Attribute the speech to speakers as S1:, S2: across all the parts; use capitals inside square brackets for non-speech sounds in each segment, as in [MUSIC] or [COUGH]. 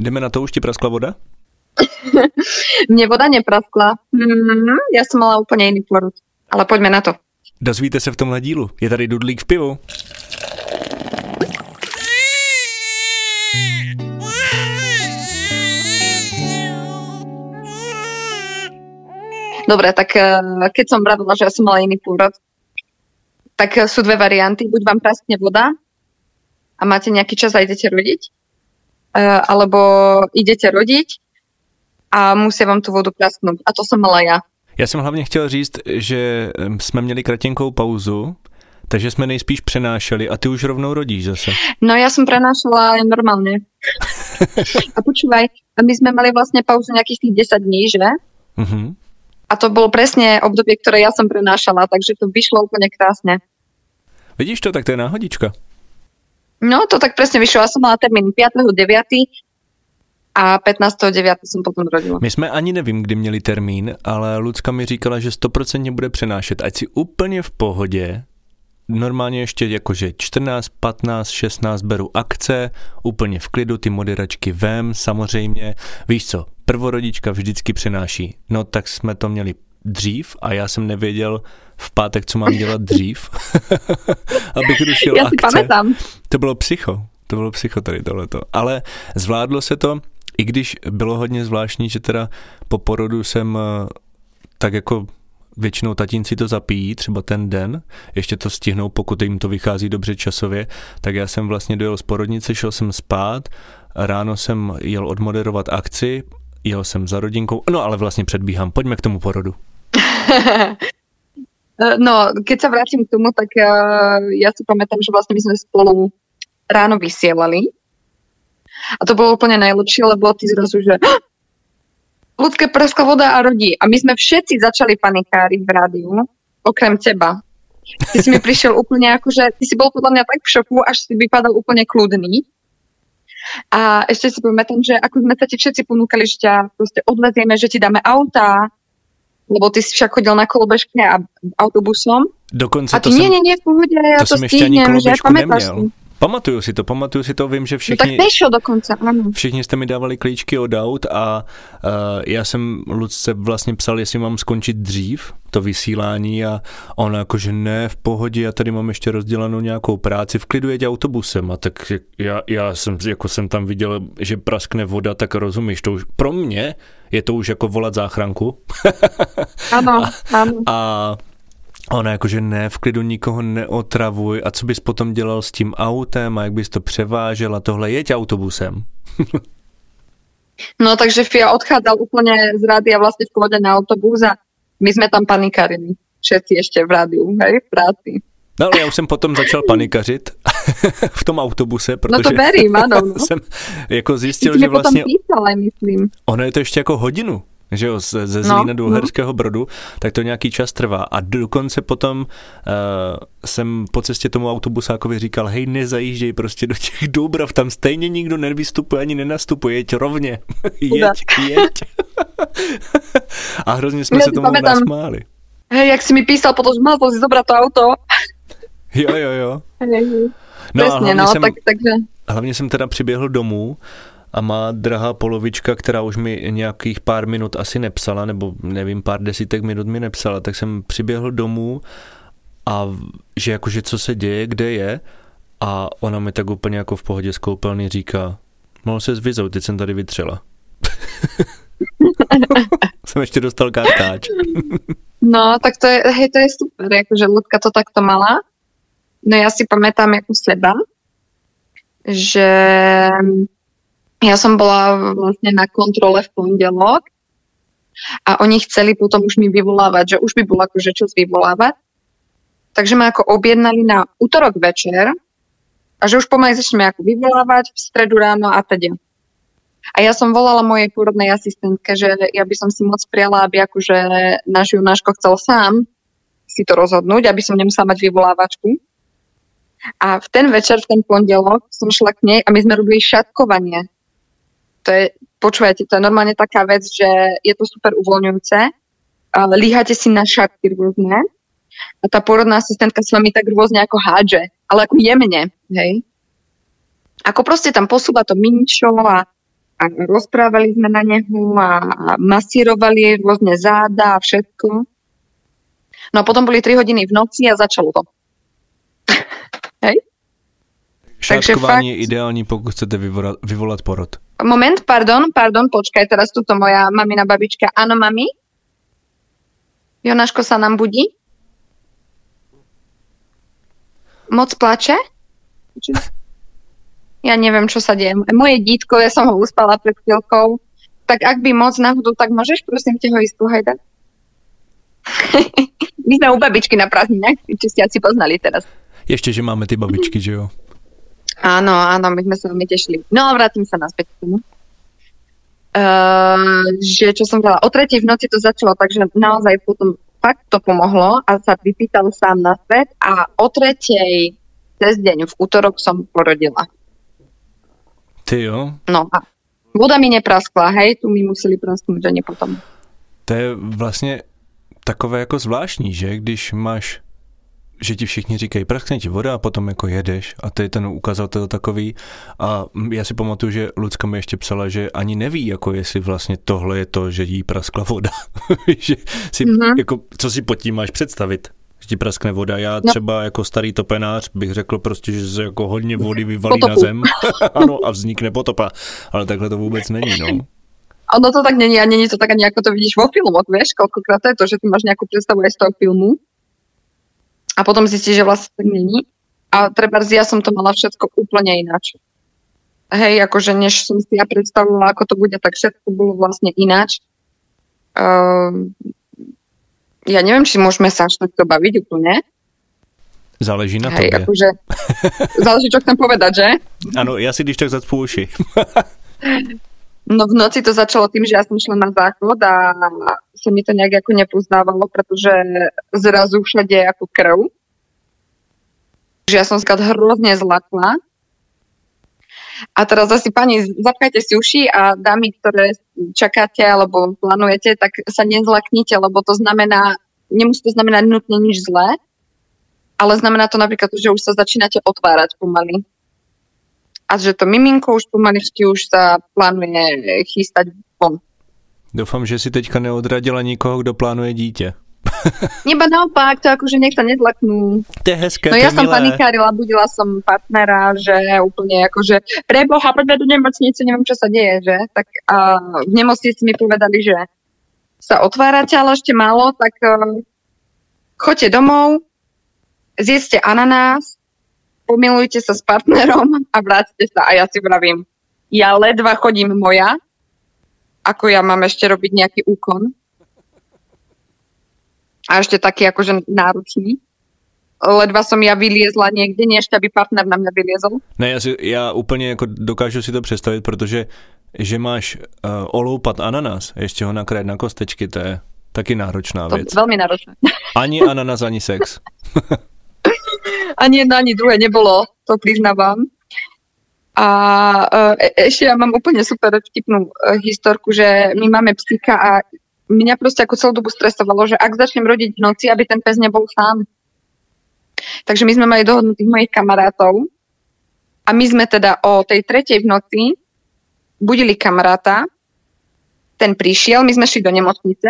S1: Jdeme na to, už ti praskla voda? [LAUGHS]
S2: Mně voda nepraskla. Mm, já jsem mala úplně jiný porod. Ale pojďme na to.
S1: Dozvíte se v tomhle dílu. Je tady Dudlík v pivu.
S2: Dobre, tak eh, keď som vravila, že ja som mala iný pôrod, tak eh, sú dve varianty. Buď vám praskne voda a máte nejaký čas a idete rodiť, alebo idete rodiť a musí vám tu vodu prasknúť. A to som mala ja.
S1: Já jsem hlavně chtěl říct, že jsme měli kratěnkou pauzu, takže jsme nejspíš přenášeli a ty už rovnou rodíš zase.
S2: No já jsem prenášala normálně. [LAUGHS] a počúvaj, my jsme mali vlastně pauzu nějakých tých 10 dní, že?
S1: Mhm.
S2: A to bolo presne obdobie, ktoré ja som prenášala, takže to vyšlo úplne krásne.
S1: Vidíš to, tak to je náhodička.
S2: No, to tak presne vyšlo. Ja som mala termín 5.9. a 15.9. som potom rodila.
S1: My jsme ani nevím, kdy měli termín, ale Lucka mi říkala, že 100% bude přenášet, ať si úplně v pohodě, normálně ještě jakože 14, 15, 16 beru akce, úplně v klidu, ty moderačky vem, samozřejmě. Víš co, prvorodička vždycky přenáší. No tak jsme to měli dřív a já jsem nevěděl v pátek, co mám dělat dřív, [LAUGHS] abych rušil
S2: Já si
S1: akce.
S2: pamätám.
S1: To bylo psycho, to bylo psycho tady tohleto. Ale zvládlo se to, i když bylo hodně zvláštní, že teda po porodu jsem eh, tak jako většinou tatínci to zapíjí, třeba ten den, ještě to stihnou, pokud jim to vychází dobře časově, tak já jsem vlastně dojel z porodnice, šel jsem spát, ráno jsem jel odmoderovat akci, jel jsem za rodinkou, no ale vlastně předbíhám, pojďme k tomu porodu. [LAUGHS]
S2: No, keď sa vrátim k tomu, tak uh, ja si pamätám, že vlastne my sme spolu ráno vysielali. A to bolo úplne najlepšie, lebo ty zrazu, že ľudské praskla voda a rodí. A my sme všetci začali panikáriť v rádiu, okrem teba. Ty si mi [LAUGHS] prišiel úplne ako, že ty si bol podľa mňa tak v šoku, až si vypadal úplne kľudný. A ešte si pamätám, že ako sme sa ti všetci ponúkali, že ťa proste odvezieme, že ti dáme auta, lebo ty si však chodil na kolobežke a autobusom.
S1: Dokonce
S2: A
S1: to
S2: ty,
S1: jsem,
S2: nie, nie, nie, v pohode, ja
S1: to
S2: to,
S1: jsem ještě ani
S2: stihnem, že pamätáš
S1: neměl. Pamatuju si to, pamatuju si to, vím, že
S2: No tak
S1: všichni,
S2: pešo dokonca, áno.
S1: všichni jste mi dávali klíčky od aut a uh, já jsem Lucce vlastně psal, jestli mám skončit dřív to vysílání a ona jakože ne, v pohodě, já tady mám ještě rozdělanou nějakou práci, v klidu jeď autobusem a tak já, já jsem, jako jsem tam viděl, že praskne voda, tak rozumíš, to už, pro mě je to už jako volat záchranku
S2: Áno, áno. [LAUGHS]
S1: a ona jakože ne, v klidu nikoho neotravuj a co bys potom dělal s tím autem a jak bys to převážel a tohle, jeď autobusem.
S2: No takže Fia odchádzal úplne z rádia vlastne v pohode na autobus a my sme tam panikárili. Všetci ešte v rádiu, hej, v práci.
S1: No ale já už jsem potom začal panikařit [LAUGHS] v tom autobuse, protože
S2: No to verím, áno. [LAUGHS] No.
S1: jsem jako zjistil, že
S2: potom
S1: vlastně
S2: písal aj, myslím.
S1: ono je to ještě jako hodinu, že jo, ze, ze
S2: No,
S1: Zlína do
S2: no.
S1: Uherského Brodu, tak to nějaký čas trvá. A dokonce potom uh, jsem po cestě tomu autobusákovi říkal, hej, nezajížděj prostě do těch Doubrav, tam stejně nikdo nevystupuje ani nenastupuje, jeď rovně, [LAUGHS] jeď, jeď. A hrozně jsme
S2: Já
S1: se
S2: si
S1: tomu nasmáli.
S2: Hej, jak si mi písal, potom že mal si zobrať to auto.
S1: Jo, jo, jo. No hlavně,
S2: no,
S1: jsem,
S2: tak, takže...
S1: hlavně jsem teda přiběhl domů a má drahá polovička, která už mi nějakých pár minut asi nepsala, nebo nevím, pár desítek minut mi nepsala, tak jsem přiběhl domů a že jakože co se děje, kde je a ona mi tak úplně jako v pohodě z koupelny říká, mohl se zvizou, teď jsem tady vytřela. [LAUGHS] jsem ještě dostal kartáč. [LAUGHS]
S2: No, tak to je, hej, to je super, akože ľudka to takto mala. No ja si pamätám ako seba, že ja som bola vlastne na kontrole v pondelok a oni chceli potom už mi vyvolávať, že už by bolo akože čas vyvolávať. Takže ma ako objednali na útorok večer a že už pomaly začneme ako vyvolávať v stredu ráno a teda. A ja som volala mojej pôrodnej asistentke, že ja by som si moc prijala, aby akože náš Junáško chcel sám si to rozhodnúť, aby som nemusela mať vyvolávačku. A v ten večer, v ten pondelok som šla k nej a my sme robili šatkovanie. To je, počúvajte, to je normálne taká vec, že je to super uvoľňujúce. Ale líhate si na šatky rôzne a tá porodná asistentka s vami tak rôzne ako hádže, ale ako jemne, hej. Ako proste tam posúva to minčo a a rozprávali sme na nehu a masírovali rôzne záda a všetko. No a potom boli 3 hodiny v noci a začalo to. [LAUGHS] Hej?
S1: Šátkování je ideální, pokud chcete vyvolat, vyvolat porod.
S2: Moment, pardon, pardon, počkaj, teraz tuto moja mamina babička. Áno, mami? Jonáško sa nám budí? Moc plače? Ja neviem, čo sa deje. Moje dítko, ja som ho uspala pred chvíľkou, tak ak by moc náhodou, tak môžeš prosím te ho ísť pohľadať? [LAUGHS] My sme u babičky na prázdninách, či ste asi poznali teraz.
S1: Ještě, že máme ty babičky, že jo?
S2: Áno, áno, my sme sa veľmi tešili. No a vrátim sa naspäť k tomu. Uh, že čo som povedala, o tretej v noci to začalo, takže naozaj potom fakt to pomohlo a sa vypýtal sám na svet a o tretej cez deň v útorok som porodila.
S1: Ty jo?
S2: No a voda mi nepraskla, hej, tu mi museli prasknúť ani potom.
S1: To je vlastně takové jako zvláštní, že? Když máš že ti všichni říkají, praskne ti voda a potom jako jedeš a to je ten ukazatel takový a já si pamatuju, že Lucka mi ještě psala, že ani neví, jako jestli vlastně tohle je to, že jí praskla voda. [LAUGHS] že si, mm-hmm. jako, co si pod tím máš představit? Že ti praskne voda. Já no. třeba jako starý topenář bych řekl prostě, že se jako hodně vody vyvalí Potopu. na zem [LAUGHS] ano, a vznikne potopa. Ale takhle to vůbec není, no.
S2: Ono to tak není a není to tak ani ako to vidíš vo filmoch, vieš, koľkokrát to je to, že ty máš nejakú predstavu aj z toho filmu a potom zistíš, že vlastne tak není. A treba ja som to mala všetko úplne ináč. Hej, akože než som si ja predstavovala, ako to bude, tak všetko bolo vlastne ináč. Uh, ja neviem, či môžeme sa až takto baviť úplne.
S1: Záleží na Hej, tobě.
S2: Akože, [LAUGHS] záleží, čo chcem povedať, že?
S1: Ano, ja si když tak zacpu uši.
S2: no v noci to začalo tým, že ja som šla na záchod a sa mi to nejak ako nepoznávalo, pretože zrazu všade je ako krv. Takže ja som skrát hrozne zlakla. A teraz asi pani, zapkajte si uši a dámy, ktoré čakáte alebo plánujete, tak sa nezlaknite, lebo to znamená, nemusí to znamenať nutne nič zlé, ale znamená to napríklad, že už sa začínate otvárať pomaly. A že to miminko už pomaličky už sa plánuje chystať.
S1: Doufám, že si teďka neodradila nikoho, kdo plánuje dítě. [LAUGHS]
S2: Neba naopak, to akože nech sa nezlaknú.
S1: To je hezké,
S2: No ja som
S1: milé.
S2: panikárila, budila som partnera, že úplne akože preboha, poďme do nemocnice, neviem, čo sa deje, že? Tak a v nemocnici mi povedali, že sa otvárate, ale ešte málo, tak uh, choďte domov, zjedzte ananás, pomilujte sa s partnerom a vráťte sa. A ja si vravím, ja ledva chodím moja, ako ja mám ešte robiť nejaký úkon. A ešte taký akože náročný. Ledva som ja vyliezla niekde, nie ešte, aby partner na mňa vyliezol.
S1: Ne, já, si, já úplně jako dokážu si to představit, protože že máš uh, oloupat ananas a ještě ho nakrájet na kostečky, to je taky náročná
S2: To
S1: věc.
S2: veľmi náročné. [LAUGHS]
S1: Ani ananas, ani sex.
S2: ani jedno, ani druhé nebolo, to priznávam. A e, ešte ja mám úplne super vtipnú e, historku, že my máme psíka a mňa proste ako celú dobu stresovalo, že ak začnem rodiť v noci, aby ten pes nebol sám. Takže my sme mali dohodnutých mojich kamarátov a my sme teda o tej tretej v noci budili kamaráta, ten prišiel, my sme šli do nemocnice.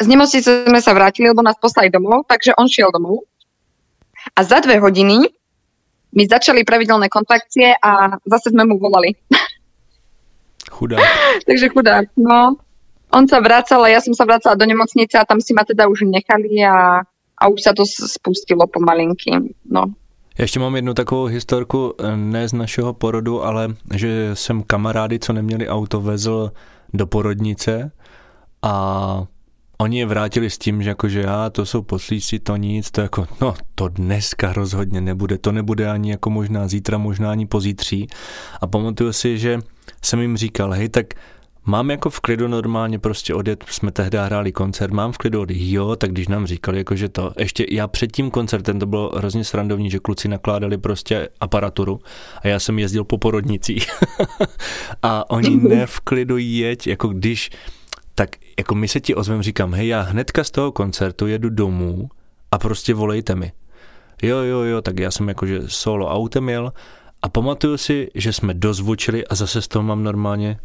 S2: Z nemocnice sme sa vrátili, lebo nás poslali domov, takže on šiel domov. A za dve hodiny mi začali pravidelné kontakcie a zase sme mu volali.
S1: Chudák. [LAUGHS]
S2: Takže chudák, no. On sa vracal a ja som sa vracala do nemocnice a tam si ma teda už nechali a, a už sa to spustilo pomalinky. No.
S1: Já ještě mám jednu takovou historku, eh, ne z našeho porodu, ale že jsem kamarády, co neměli auto, vezl do porodnice a oni je vrátili s tím, že jakože já, to jsou poslíci, to nic, to jako, no to dneska rozhodně nebude, to nebude ani jako možná zítra, možná ani pozítří. A pamatuju si, že jsem jim říkal, hej, tak Mám jako v klidu normálně prostě odjet, jsme tehdy hráli koncert, mám v klidu odjet, jo, tak když nám říkali, jako že to, ještě já před tím koncertem, to bylo hrozně srandovní, že kluci nakládali prostě aparaturu a já jsem jezdil po porodnicích [LAUGHS] a oni ne v klidu jeď, jako když, tak jako my se ti ozvem, říkám, hej, já hnedka z toho koncertu jedu domů a prostě volejte mi. Jo, jo, jo, tak já jsem jakože solo autem jel A pamatuju si, že jsme dozvučili, a zase z toho mám normálně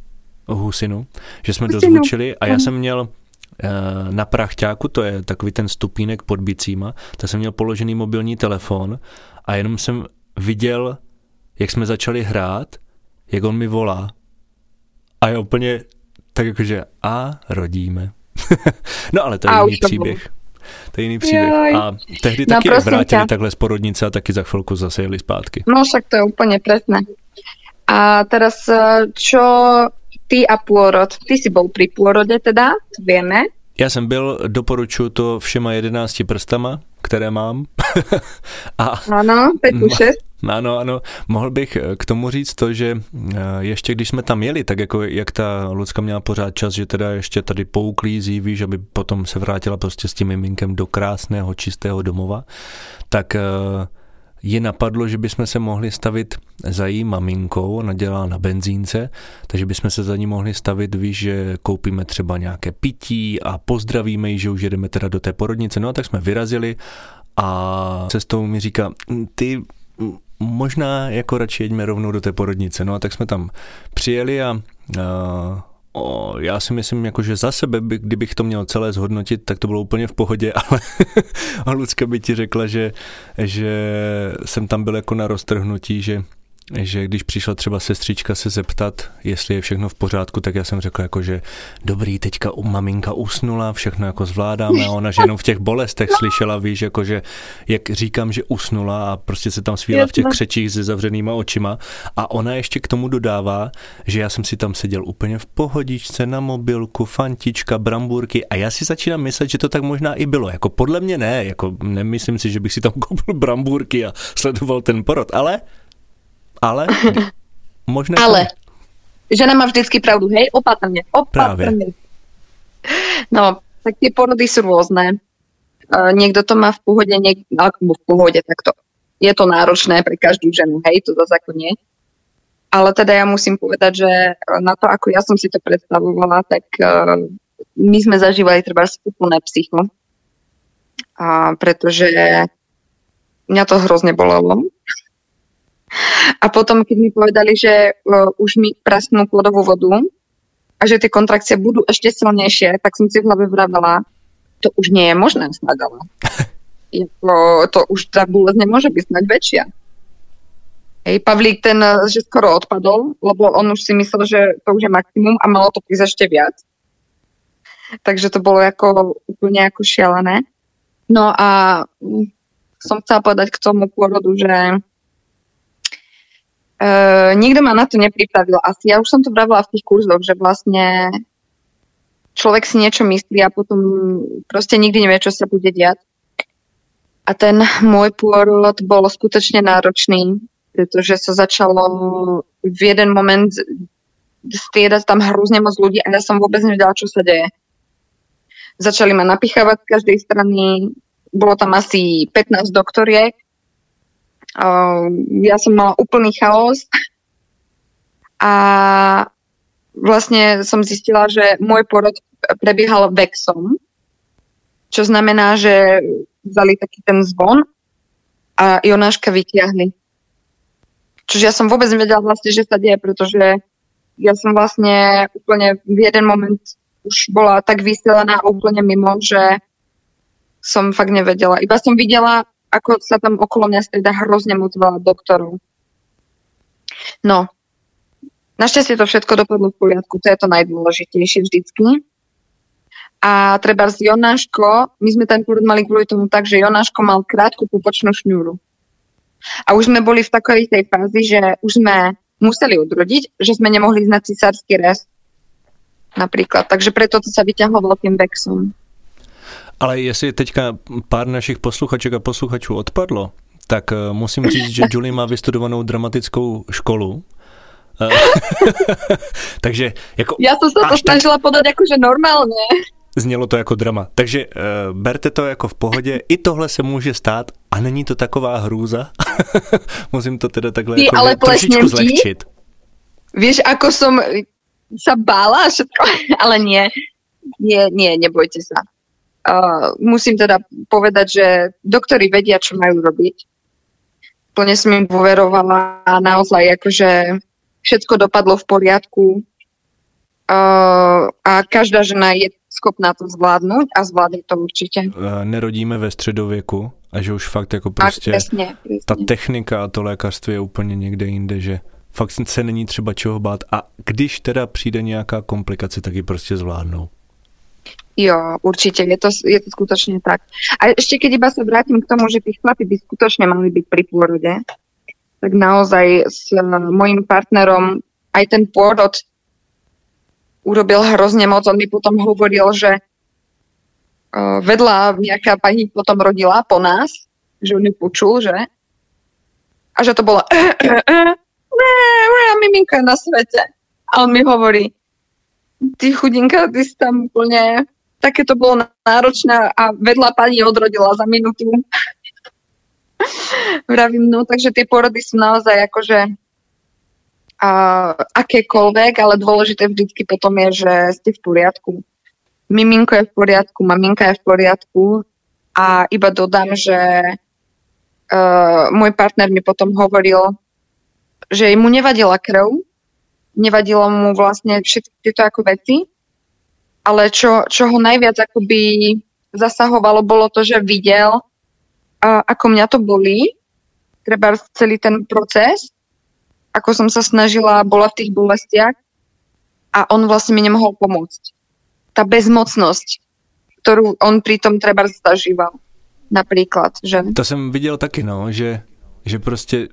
S1: husinu, že jsme husinu. dozvučili a já jsem měl eh, na prachťáku, to je takový ten stupínek pod bicíma, tak jsem měl položený mobilní telefon a jenom jsem viděl, jak jsme začali hrát, jak on mi volá. A je úplně tak jakože a rodíme. [LAUGHS] no ale to je jiný příběh. To je jiný příběh. Jaj. A tehdy no, taky vrátili tě. takhle z porodnice a taky za chvilku zase jeli zpátky.
S2: No však to je úplně presné. A teraz, eh, čo ty a pôrod? Ty si bol pri pôrode teda, vieme.
S1: Já jsem byl, doporučuji to všema jedenácti prstama, které mám. [LAUGHS]
S2: a, ano, 5 6.
S1: Ano, ano. Mohl bych eh, k tomu říct to, že eh, ještě když jsme tam jeli, tak jako jak ta Lucka měla pořád čas, že teda ještě tady pouklízí, víš, aby potom se vrátila prostě s tím miminkem do krásného, čistého domova, tak eh, ji napadlo, že bychom se mohli stavit za jí maminkou, ona dělá na benzínce, takže bychom se za ní mohli stavit, víš, že koupíme třeba nějaké pití a pozdravíme ji, že už jedeme teda do té porodnice. No a tak jsme vyrazili a cestou mi říká, ty možná jako radši jeďme rovnou do té porodnice. No a tak jsme tam přijeli a, a O, já si myslím, jako, že za sebe, by, kdybych to měl celé zhodnotit, tak to bylo úplně v pohodě, [LAUGHS] ale Lucka by ti řekla, že, že jsem tam byl jako na roztrhnutí, že že když přišla třeba sestřička se zeptat, jestli je všechno v pořádku, tak já jsem řekl jako, že dobrý, teďka maminka usnula, všechno jako zvládáme a ona, že jenom v těch bolestech slyšela, víš, jako, že jak říkám, že usnula a prostě se tam svíla v těch křečích se zavřenýma očima. A ona ještě k tomu dodává, že já jsem si tam seděl úplně v pohodičce na mobilku, fantička, brambůrky a já si začínám myslet, že to tak možná i bylo, jako podle mě ne, jako nemyslím si, že bych si tam [LAUGHS] koupil brambůrky a sledoval ten porod, ale ale [LAUGHS] možná...
S2: Ale. Žena má vždycky pravdu, hej, opatrně, opatrně. Právě. No, tak ty porody jsou různé. Uh, někdo to má v pohodě, něk, no, v pohodě, tak to je to náročné pre každú ženu, hej, to zase ako nie. Ale teda ja musím povedať, že na to, ako ja som si to predstavovala, tak uh, my sme zažívali treba úplné psycho. A pretože mňa to hrozne bolelo. A potom, keď mi povedali, že uh, už mi prasknú plodovú vodu a že tie kontrakcie budú ešte silnejšie, tak som si v hlave vravela, to už nie je možné snad, ale to, [LAUGHS] to už tá bolesť nemôže byť snad väčšia. Hej, Pavlík ten, že skoro odpadol, lebo on už si myslel, že to už je maximum a malo to prísť ešte viac. Takže to bolo ako úplne ako šialené. No a som chcela povedať k tomu pôrodu, že Uh, nikto ma na to nepripravil. Asi ja už som to vravila v tých kurzoch, že vlastne človek si niečo myslí a potom proste nikdy nevie, čo sa bude diať. A ten môj pôrod bol skutočne náročný, pretože sa začalo v jeden moment striedať tam hrozne moc ľudí a ja som vôbec nevedela, čo sa deje. Začali ma napichávať z každej strany, bolo tam asi 15 doktoriek ja som mala úplný chaos a vlastne som zistila, že môj porod prebiehal vexom, čo znamená, že vzali taký ten zvon a Jonáška vytiahli. Čiže ja som vôbec nevedela vlastne, že sa deje, pretože ja som vlastne úplne v jeden moment už bola tak vyselená a úplne mimo, že som fakt nevedela. Iba som videla ako sa tam okolo mňa strieda hrozne moc veľa doktorov. No, našťastie to všetko dopadlo v poriadku, to je to najdôležitejšie vždycky. A treba z Jonáško, my sme ten pôrod mali kvôli tomu tak, že Jonáško mal krátku pupočnú šňúru. A už sme boli v takej tej fázi, že už sme museli odrodiť, že sme nemohli ísť na rez napríklad. Takže preto to sa vyťahlo veľkým vexom.
S1: Ale jestli teďka pár našich posluchaček a posluchačů odpadlo, tak uh, musím říct, že Julie má vystudovanou dramatickou školu. Uh, [LAUGHS] takže jako...
S2: Já jsem se to snažila tak... podat jakože normálně.
S1: Znělo to jako drama. Takže uh, berte to jako v pohodě. I tohle se může stát a není to taková hrůza. [LAUGHS] Musím to teda takhle Ty, jako ale trošičku zlehčit.
S2: Víš, ako som sa bála všetko, [LAUGHS] ale nie, nie, nie, nebojte sa. Uh, musím teda povedať, že doktori vedia, čo majú robiť. plne som im dôverovala a naozaj akože všetko dopadlo v poriadku. Uh, a každá žena je schopná to zvládnout a zvládne to určitě.
S1: Nerodíme ve středověku a že už fakt jako prostě
S2: a přesně, přesně.
S1: ta technika a to lékařství je úplně někde jinde, že fakt se není třeba čeho bát a když teda přijde nějaká komplikace, tak ji prostě zvládnou.
S2: Jo, určitě, je to, je to skutečně tak. A ještě keď iba se vrátím k tomu, že ty chlapi by skutečně mali být pri pôrode, tak naozaj s mojím partnerom aj ten pôrod urobil hrozně moc. On mi potom hovoril, že uh, vedľa nejaká pani potom rodila po nás, že on ju počul, že? A že to bolo eh, eh, eh, miminka na svete. A on mi hovorí, ty chudinka, ty si tam úplne, také to bolo náročné a vedľa pani odrodila za minútu. [LAUGHS] Vravím, no, takže tie porody sú naozaj akože a akékoľvek, ale dôležité vždycky potom je, že ste v poriadku. Miminko je v poriadku, maminka je v poriadku a iba dodám, že uh, môj partner mi potom hovoril, že mu nevadila krv, nevadilo mu vlastne všetky tieto ako veci, ale čo, čo ho najviac akoby zasahovalo, bolo to, že videl, uh, ako mňa to bolí, treba celý ten proces ako som sa snažila, bola v tých bolestiach a on vlastne mi nemohol pomôcť. Tá bezmocnosť, ktorú on pritom treba zažíval. Například, že?
S1: To jsem viděl taky, no, že, že prostě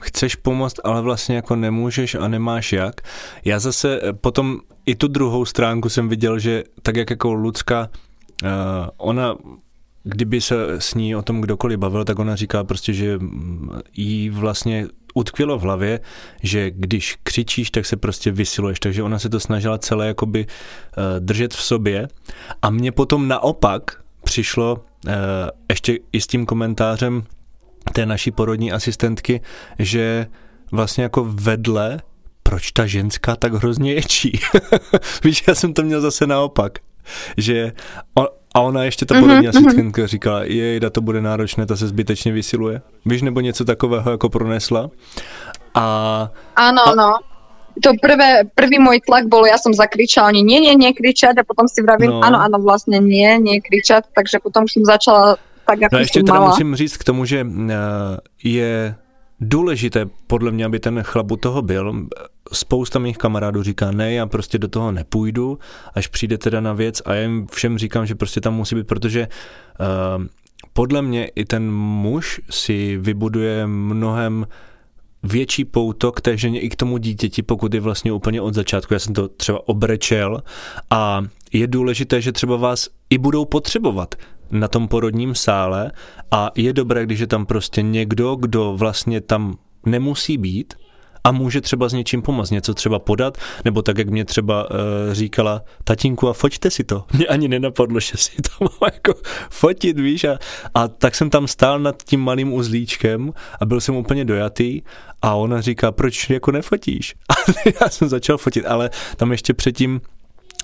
S1: chceš pomoct, ale vlastně jako nemůžeš a nemáš jak. Já zase eh, potom i tu druhou stránku jsem viděl, že tak jak jako Lucka, uh, ona kdyby se s ní o tom kdokoliv bavil, tak ona říká prostě, že mm, jí vlastně utkvělo v hlavě, že když křičíš, tak se prostě vysiluješ, takže ona se to snažila celé jakoby uh, držet v sobě a mně potom naopak přišlo ještě i s tím komentářem té naší porodní asistentky, že vlastně jako vedle proč ta ženská tak hrozně ječí. [LAUGHS] Víš, já jsem to měl zase naopak, že on, a ona ještě ta mhm, porodní mm-hmm, asistentka říkala, jej, to bude náročné, ta se zbytečně vysiluje. Víš, nebo něco takového jako pronesla. A...
S2: Ano, a... no. To prvé, prvý můj tlak byl, já jsem zakričala, nie, nie, nie kričať a potom si vravím, no. ano, ano, vlastně nie, nie kričat, takže potom jsem začala tak, jak
S1: no ještě teda mala. musím říct k tomu, že uh, je důležité podle mě, aby ten chlap u toho byl. Spousta mých kamarádů říká, ne, já prostě do toho nepůjdu, až přijde teda na věc a já jim všem říkám, že prostě tam musí být, protože uh, podle mě i ten muž si vybuduje mnohem větší pouto k té ženě i k tomu dítěti, pokud je vlastně úplně od začátku. Já jsem to třeba obrečel a je důležité, že třeba vás i budou potřebovat na tom porodním sále a je dobré, když je tam prostě někdo, kdo vlastně tam nemusí být a může třeba s něčím pomoct, něco třeba podat, nebo tak, jak mě třeba uh, říkala tatínku a foťte si to. Mě ani nenapadlo, že si to mám [LAUGHS] jako fotit, víš, a, a tak jsem tam stál nad tím malým uzlíčkem a byl jsem úplně dojatý a ona říká, proč jako nefotíš? [LAUGHS] A já jsem začal fotit, ale tam ještě předtím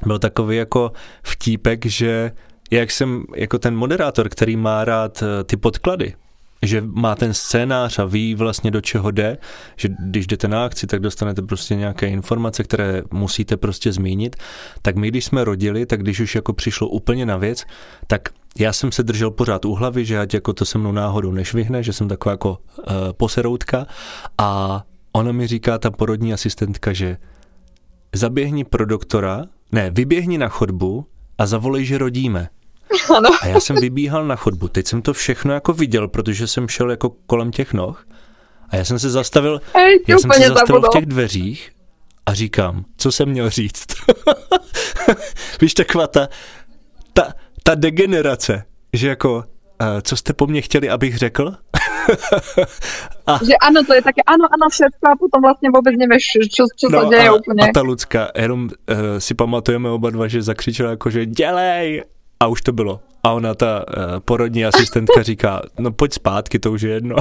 S1: byl takový jako vtípek, že jak jsem jako ten moderátor, který má rád eh, ty podklady, že má ten scénář a ví vlastně do čeho jde, že když jdete na akci, tak dostanete prostě nějaké informace, které musíte prostě zmínit, tak my, když jsme rodili, tak když už jako přišlo úplně na věc, tak já jsem se držel pořád u hlavy, že ať jako to se mnou náhodou nešvihne, že jsem taková jako uh, poseroutka a ona mi říká, ta porodní asistentka, že zaběhni pro doktora, ne, vyběhni na chodbu a zavolej, že rodíme. [LAUGHS]
S2: Ano.
S1: A já jsem vybíhal na chodbu. Teď jsem to všechno jako viděl, protože jsem šel jako kolem těch noh. A já jsem se zastavil,
S2: Ej,
S1: já jsem se zastavil v těch dveřích a říkám, co jsem měl říct. [LAUGHS] Víš, taková ta, ta, ta degenerace, že jako, uh, co jste po mně chtěli, abych řekl? [LAUGHS]
S2: a, že ano, to je také ano, ano, všechno a potom vlastně vůbec nevíš, co, co no se děje a, úplně.
S1: A ta Lucka, jenom uh, si pamatujeme oba dva, že zakřičela jako, že dělej a už to bylo. A ona, ta uh, porodní asistentka [LAUGHS] říká, no pojď zpátky, to už je jedno.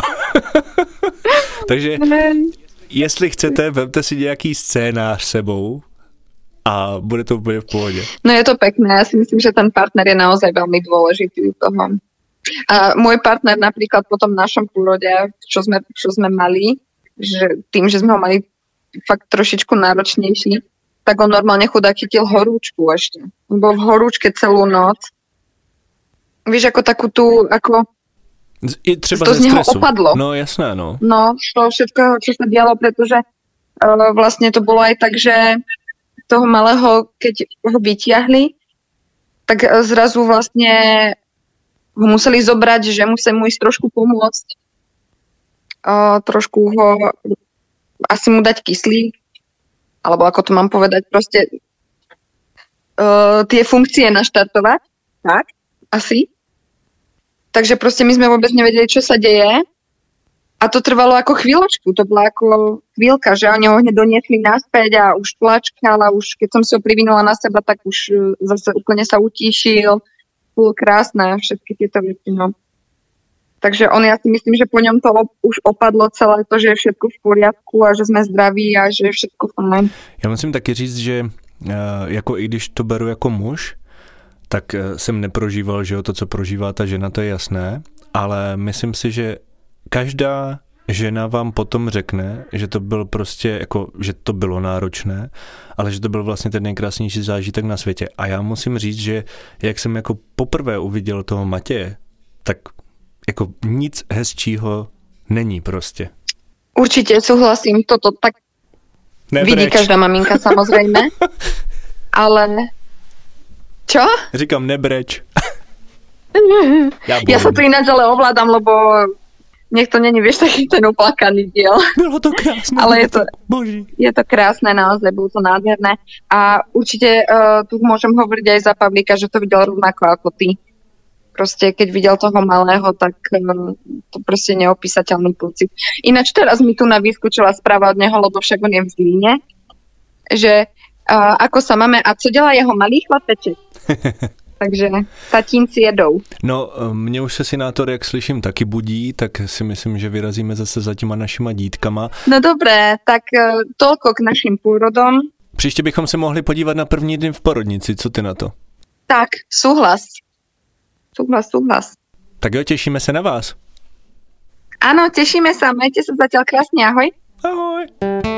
S1: [LAUGHS] Takže jestli chcete, vemte si nějaký scénář sebou a bude to úplně v pohodě.
S2: No je to pekné, já si myslím, že ten partner je naozaj velmi důležitý u toho. A môj partner napríklad po tom našom pôrode, čo sme, čo sme mali, že tým, že sme ho mali fakt trošičku náročnejší, tak on normálne chudák chytil horúčku ešte. On bol v horúčke celú noc. Víš, ako takú tú, ako
S1: I třeba
S2: to
S1: ze
S2: z něho
S1: stresu.
S2: opadlo.
S1: No jasné, no.
S2: No, z toho všetkého, čo sa dialo, pretože uh, vlastne to bolo aj tak, že toho malého, keď ho vytiahli, tak eh, zrazu vlastne ho museli zobrať, že musím mu ísť trošku pomôcť. Uh, trošku ho, asi mu dať kyslík, alebo ako to mám povedať, proste uh, tie funkcie naštartovať, tak, asi. Takže proste my sme vôbec nevedeli, čo sa deje. A to trvalo ako chvíľočku, to bola ako chvíľka, že oni ho hneď doniesli naspäť a už tlačkal a už keď som si ho privinula na seba, tak už e, zase úplne sa utíšil. Bolo krásne všetky tieto veci, no. Takže on, ja si myslím, že po ňom to už opadlo celé to, že je všetko v poriadku a že sme zdraví a že je všetko fajn.
S1: Já musím taky říct, že eh, jako i když to beru jako muž, tak eh, jsem neprožíval, že jo, to, co prožívá ta žena, to je jasné, ale myslím si, že každá žena vám potom řekne, že to byl prostě, jako, že to bylo náročné, ale že to byl vlastně ten nejkrásnější zážitek na světě. A já musím říct, že jak jsem jako poprvé uviděl toho Matěje, tak jako nic hezčího není prostě.
S2: Určite súhlasím, toto tak vidí
S1: Nebreč.
S2: každá maminka samozrejme. [LAUGHS] Ale čo?
S1: Říkám nebreč. [LAUGHS] Já
S2: sa
S1: budu.
S2: tu ináč ale ovládam, lebo nech to není, vieš, taký ten oplakaný diel. [LAUGHS]
S1: Bylo to krásné.
S2: Ale je to-
S1: Boží.
S2: Je to krásne naozaj, bolo to nádherné. A určite uh, tu môžem hovoriť aj za Pavlíka, že to videl rovnako ako ty. Proste, keď videl toho malého, tak uh, to proste neopísateľný pocit. Ináč teraz mi tu na vyskočila správa od neho, lebo však on je v Zlíne, že uh, ako sa máme a co dělá jeho malý chlapeček. [LAUGHS] Takže tatínci jedou.
S1: No, mě už se senátor, jak slyším, taky budí, tak si myslím, že vyrazíme zase za těma našima dítkama.
S2: No dobré, tak toľko k našim pôrodom.
S1: Příště bychom se mohli podívat na první den v porodnici, co ty na to?
S2: Tak, súhlas. Súhlas, súhlas.
S1: Tak jo, těšíme se na vás.
S2: Áno, tešíme sa, majte sa zatiaľ krásne, ahoj.
S1: Ahoj.